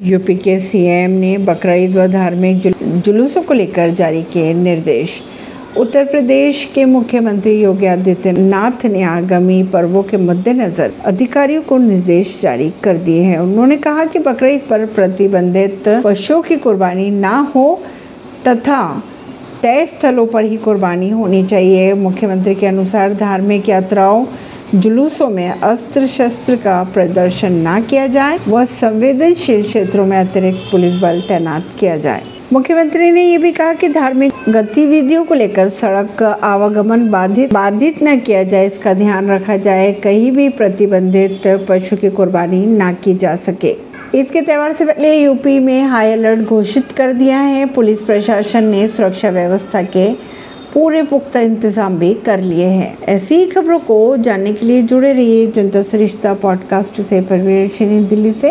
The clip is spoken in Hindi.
यूपी के सीएम ने बकरा ईद व धार्मिक जुलूसों को लेकर जारी किए निर्देश। उत्तर प्रदेश के मुख्यमंत्री योगी आदित्यनाथ ने आगामी पर्वों के मद्देनजर अधिकारियों को निर्देश जारी कर दिए हैं। उन्होंने कहा कि बकरीद पर प्रतिबंधित पशुओं की कुर्बानी ना हो तथा तय स्थलों पर ही कुर्बानी होनी चाहिए। मुख्यमंत्री के अनुसार धार्मिक यात्राओं जुलूसों में अस्त्र शस्त्र का प्रदर्शन न किया जाए व संवेदनशील क्षेत्रों में अतिरिक्त पुलिस बल तैनात किया जाए। मुख्यमंत्री ने ये भी कहा कि धार्मिक गतिविधियों को लेकर सड़क आवागमन बाधित बाधित न किया जाए, इसका ध्यान रखा जाए, कहीं भी प्रतिबंधित पशु की कुर्बानी न की जा सके। ईद के त्यौहार से पहले यूपी में हाई अलर्ट घोषित कर दिया है। पुलिस प्रशासन ने सुरक्षा व्यवस्था के पूरे पुख्ता इंतज़ाम भी कर लिए हैं। ऐसी ही खबरों को जानने के लिए जुड़े रहिए जनता सरिश्ता पॉडकास्ट से परवीर दिल्ली से।